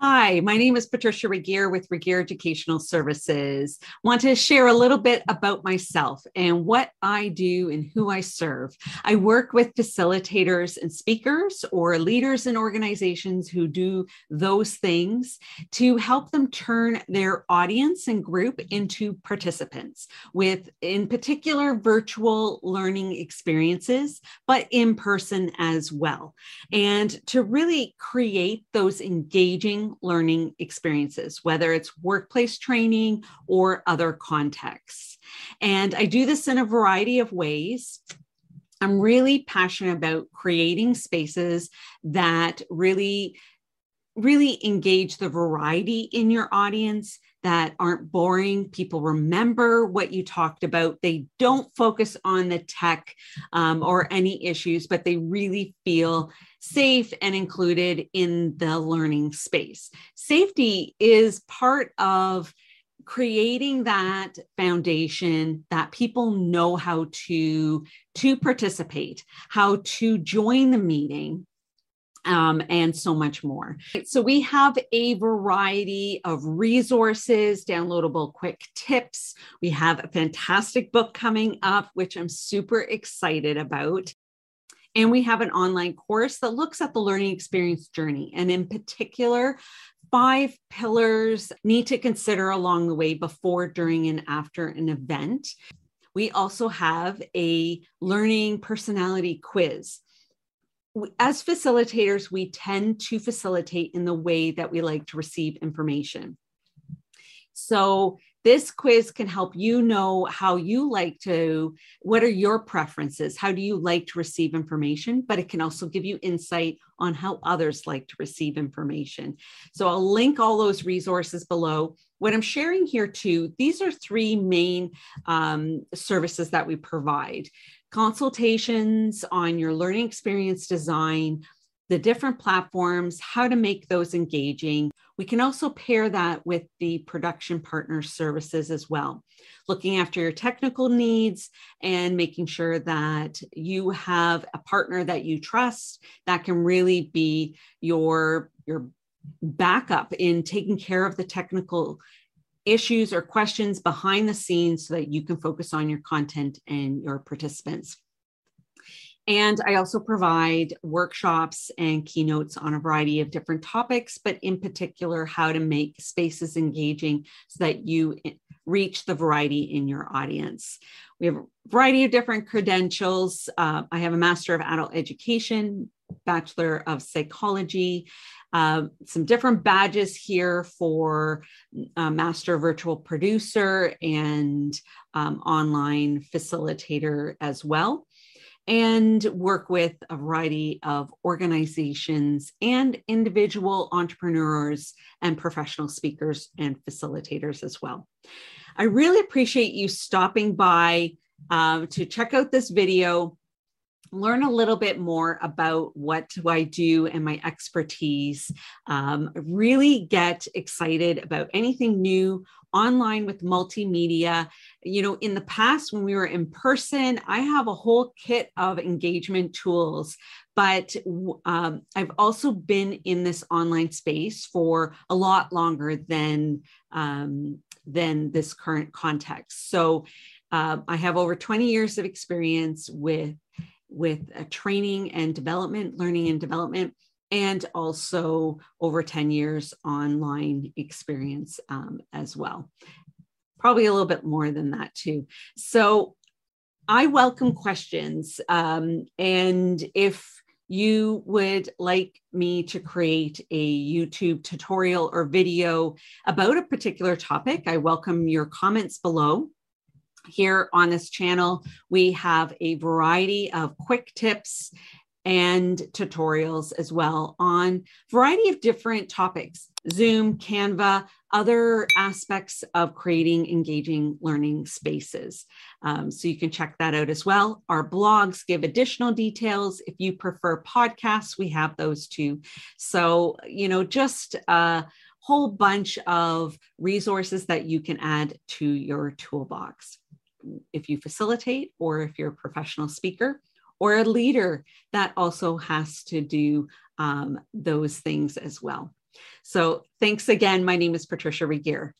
Hi, my name is Patricia Regier with Regier Educational Services. Want to share a little bit about myself and what I do and who I serve. I work with facilitators and speakers or leaders in organizations who do those things to help them turn their audience and group into participants with, in particular, virtual learning experiences, but in person as well. And to really create those engaging learning experiences, whether it's workplace training or other contexts. And I do this in a variety of ways. I'm really passionate about creating spaces that really really engage the variety in your audience that aren't boring. People remember what you talked about. They don't focus on the tech um, or any issues, but they really feel safe and included in the learning space. Safety is part of creating that foundation that people know how to to participate how to join the meeting um, and so much more. So, we have a variety of resources, downloadable quick tips. We have a fantastic book coming up, which I'm super excited about. And we have an online course that looks at the learning experience journey, and in particular, five pillars need to consider along the way before, during, and after an event. We also have a learning personality quiz as facilitators, we tend to facilitate in the way that we like to receive information. So, this quiz can help you know how you like to, what are your preferences? How do you like to receive information? But it can also give you insight on how others like to receive information. So, I'll link all those resources below. What I'm sharing here too, these are three main um, services that we provide consultations on your learning experience design, the different platforms, how to make those engaging. We can also pair that with the production partner services as well, looking after your technical needs and making sure that you have a partner that you trust that can really be your, your backup in taking care of the technical issues or questions behind the scenes so that you can focus on your content and your participants. And I also provide workshops and keynotes on a variety of different topics, but in particular, how to make spaces engaging so that you reach the variety in your audience. We have a variety of different credentials. Uh, I have a Master of Adult Education, Bachelor of Psychology, uh, some different badges here for uh, Master Virtual Producer and um, online facilitator as well and work with a variety of organizations and individual entrepreneurs and professional speakers and facilitators as well. I really appreciate you stopping by uh, to check out this video, learn a little bit more about what do I do and my expertise, um, really get excited about anything new online with multimedia. You know, in the past, when we were in person, I have a whole kit of engagement tools, but um, I've also been in this online space for a lot longer than um, than this current context. So uh, I have over 20 years of experience with with training and development, learning and development and also over 10 years online experience um, as well. Probably a little bit more than that, too. So I welcome questions. Um, and if you would like me to create a YouTube tutorial or video about a particular topic, I welcome your comments below. Here on this channel, we have a variety of quick tips and tutorials as well on a variety of different topics zoom canva other aspects of creating engaging learning spaces. Um, so you can check that out as well. Our blogs give additional details. If you prefer podcasts we have those too. So you know just a whole bunch of resources that you can add to your toolbox if you facilitate or if you're a professional speaker or a leader that also has to do um, those things as well. So thanks again. My name is Patricia Regier.